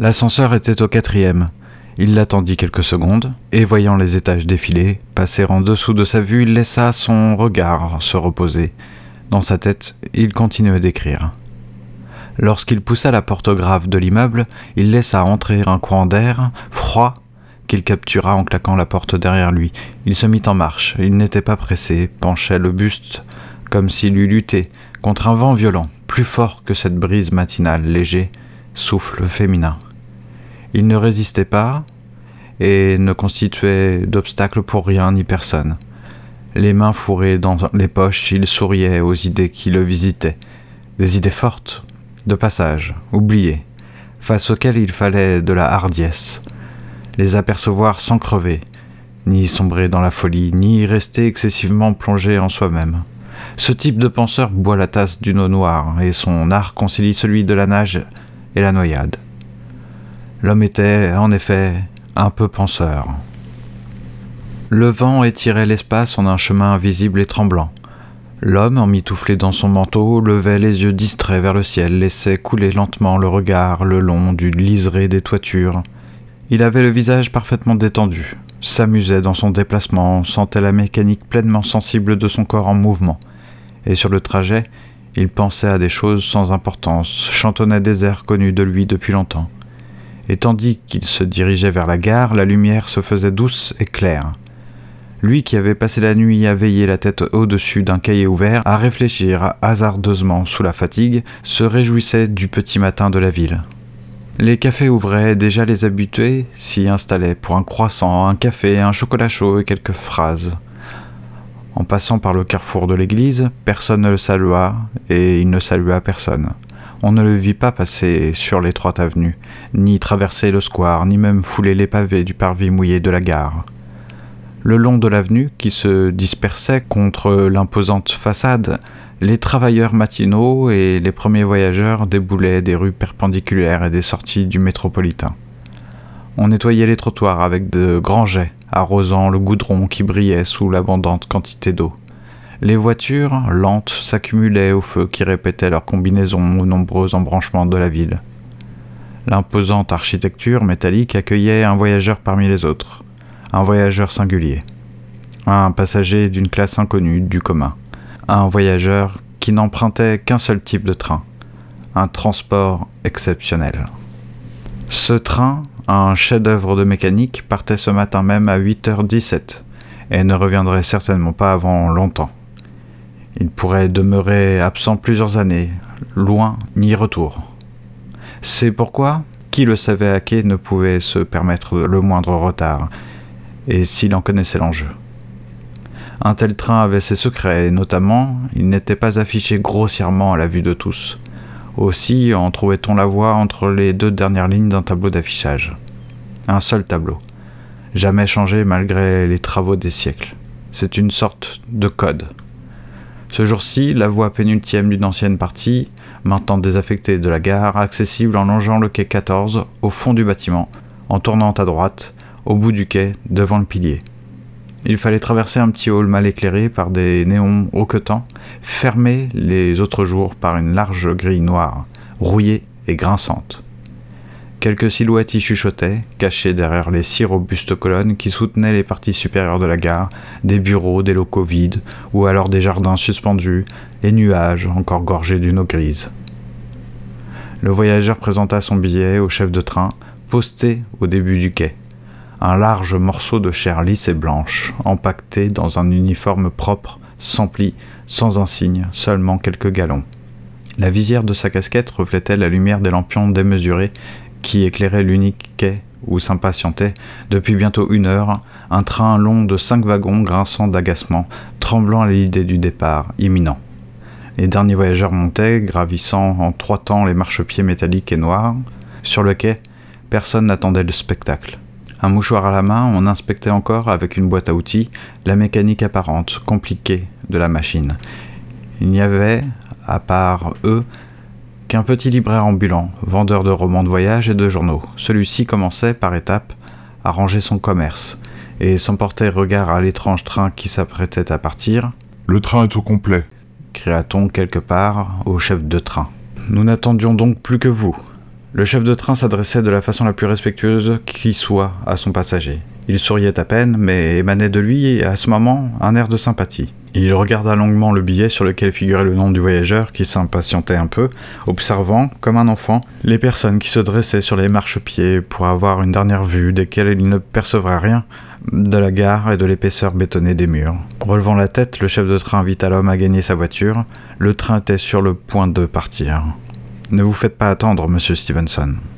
L'ascenseur était au quatrième. Il l'attendit quelques secondes, et voyant les étages défiler, passer en dessous de sa vue, il laissa son regard se reposer. Dans sa tête, il continuait d'écrire. Lorsqu'il poussa la porte grave de l'immeuble, il laissa entrer un courant d'air, froid, qu'il captura en claquant la porte derrière lui. Il se mit en marche, il n'était pas pressé, penchait le buste, comme s'il eût lutté contre un vent violent, plus fort que cette brise matinale, léger, souffle féminin. Il ne résistait pas et ne constituait d'obstacle pour rien ni personne. Les mains fourrées dans les poches, il souriait aux idées qui le visitaient, des idées fortes, de passage, oubliées, face auxquelles il fallait de la hardiesse, les apercevoir sans crever, ni sombrer dans la folie, ni rester excessivement plongé en soi-même. Ce type de penseur boit la tasse d'une eau noire, et son art concilie celui de la nage et la noyade. L'homme était, en effet, un peu penseur. Le vent étirait l'espace en un chemin invisible et tremblant. L'homme, emmitouflé dans son manteau, levait les yeux distraits vers le ciel, laissait couler lentement le regard le long du liseré des toitures. Il avait le visage parfaitement détendu, s'amusait dans son déplacement, sentait la mécanique pleinement sensible de son corps en mouvement, et sur le trajet, il pensait à des choses sans importance, chantonnait des airs connus de lui depuis longtemps. Et tandis qu'il se dirigeait vers la gare, la lumière se faisait douce et claire. Lui qui avait passé la nuit à veiller la tête au-dessus d'un cahier ouvert, à réfléchir hasardeusement sous la fatigue, se réjouissait du petit matin de la ville. Les cafés ouvraient, déjà les habitués s'y installaient pour un croissant, un café, un chocolat chaud et quelques phrases. En passant par le carrefour de l'église, personne ne le salua et il ne salua personne. On ne le vit pas passer sur l'étroite avenue, ni traverser le square, ni même fouler les pavés du parvis mouillé de la gare. Le long de l'avenue, qui se dispersait contre l'imposante façade, les travailleurs matinaux et les premiers voyageurs déboulaient des rues perpendiculaires et des sorties du métropolitain. On nettoyait les trottoirs avec de grands jets, arrosant le goudron qui brillait sous l'abondante quantité d'eau. Les voitures, lentes, s'accumulaient au feu qui répétait leur combinaison aux nombreux embranchements de la ville. L'imposante architecture métallique accueillait un voyageur parmi les autres un voyageur singulier, un passager d'une classe inconnue du commun, un voyageur qui n'empruntait qu'un seul type de train, un transport exceptionnel. Ce train, un chef-d'œuvre de mécanique, partait ce matin même à 8h17 et ne reviendrait certainement pas avant longtemps. Il pourrait demeurer absent plusieurs années, loin ni retour. C'est pourquoi, qui le savait à quai ne pouvait se permettre le moindre retard, et s'il en connaissait l'enjeu. Un tel train avait ses secrets, et notamment, il n'était pas affiché grossièrement à la vue de tous. Aussi en trouvait-on la voie entre les deux dernières lignes d'un tableau d'affichage. Un seul tableau, jamais changé malgré les travaux des siècles. C'est une sorte de code. Ce jour-ci, la voie pénultième d'une ancienne partie, maintenant désaffectée de la gare, accessible en longeant le quai 14 au fond du bâtiment, en tournant à droite, au bout du quai, devant le pilier. Il fallait traverser un petit hall mal éclairé par des néons hoquetants, fermé les autres jours par une large grille noire, rouillée et grinçante. Quelques silhouettes y chuchotaient, cachées derrière les six robustes colonnes qui soutenaient les parties supérieures de la gare, des bureaux, des locaux vides, ou alors des jardins suspendus, les nuages encore gorgés d'une eau grise. Le voyageur présenta son billet au chef de train, posté au début du quai un large morceau de chair lisse et blanche, empaqueté dans un uniforme propre, sans plis, sans insigne, seulement quelques galons. La visière de sa casquette reflétait la lumière des lampions démesurés qui éclairaient l'unique quai où s'impatientait, depuis bientôt une heure, un train long de cinq wagons grinçant d'agacement, tremblant à l'idée du départ, imminent. Les derniers voyageurs montaient, gravissant en trois temps les marchepieds métalliques et noirs. Sur le quai, personne n'attendait le spectacle. Un mouchoir à la main, on inspectait encore avec une boîte à outils la mécanique apparente, compliquée de la machine. Il n'y avait, à part eux, qu'un petit libraire ambulant, vendeur de romans de voyage et de journaux. Celui-ci commençait, par étapes, à ranger son commerce, et sans porter regard à l'étrange train qui s'apprêtait à partir. Le train est au complet, cria-t-on quelque part au chef de train. Nous n'attendions donc plus que vous, Le chef de train s'adressait de la façon la plus respectueuse qui soit à son passager. Il souriait à peine, mais émanait de lui, à ce moment, un air de sympathie. Il regarda longuement le billet sur lequel figurait le nom du voyageur, qui s'impatientait un peu, observant, comme un enfant, les personnes qui se dressaient sur les marchepieds pour avoir une dernière vue, desquelles il ne percevrait rien, de la gare et de l'épaisseur bétonnée des murs. Relevant la tête, le chef de train invita l'homme à gagner sa voiture. Le train était sur le point de partir. Ne vous faites pas attendre, monsieur Stevenson.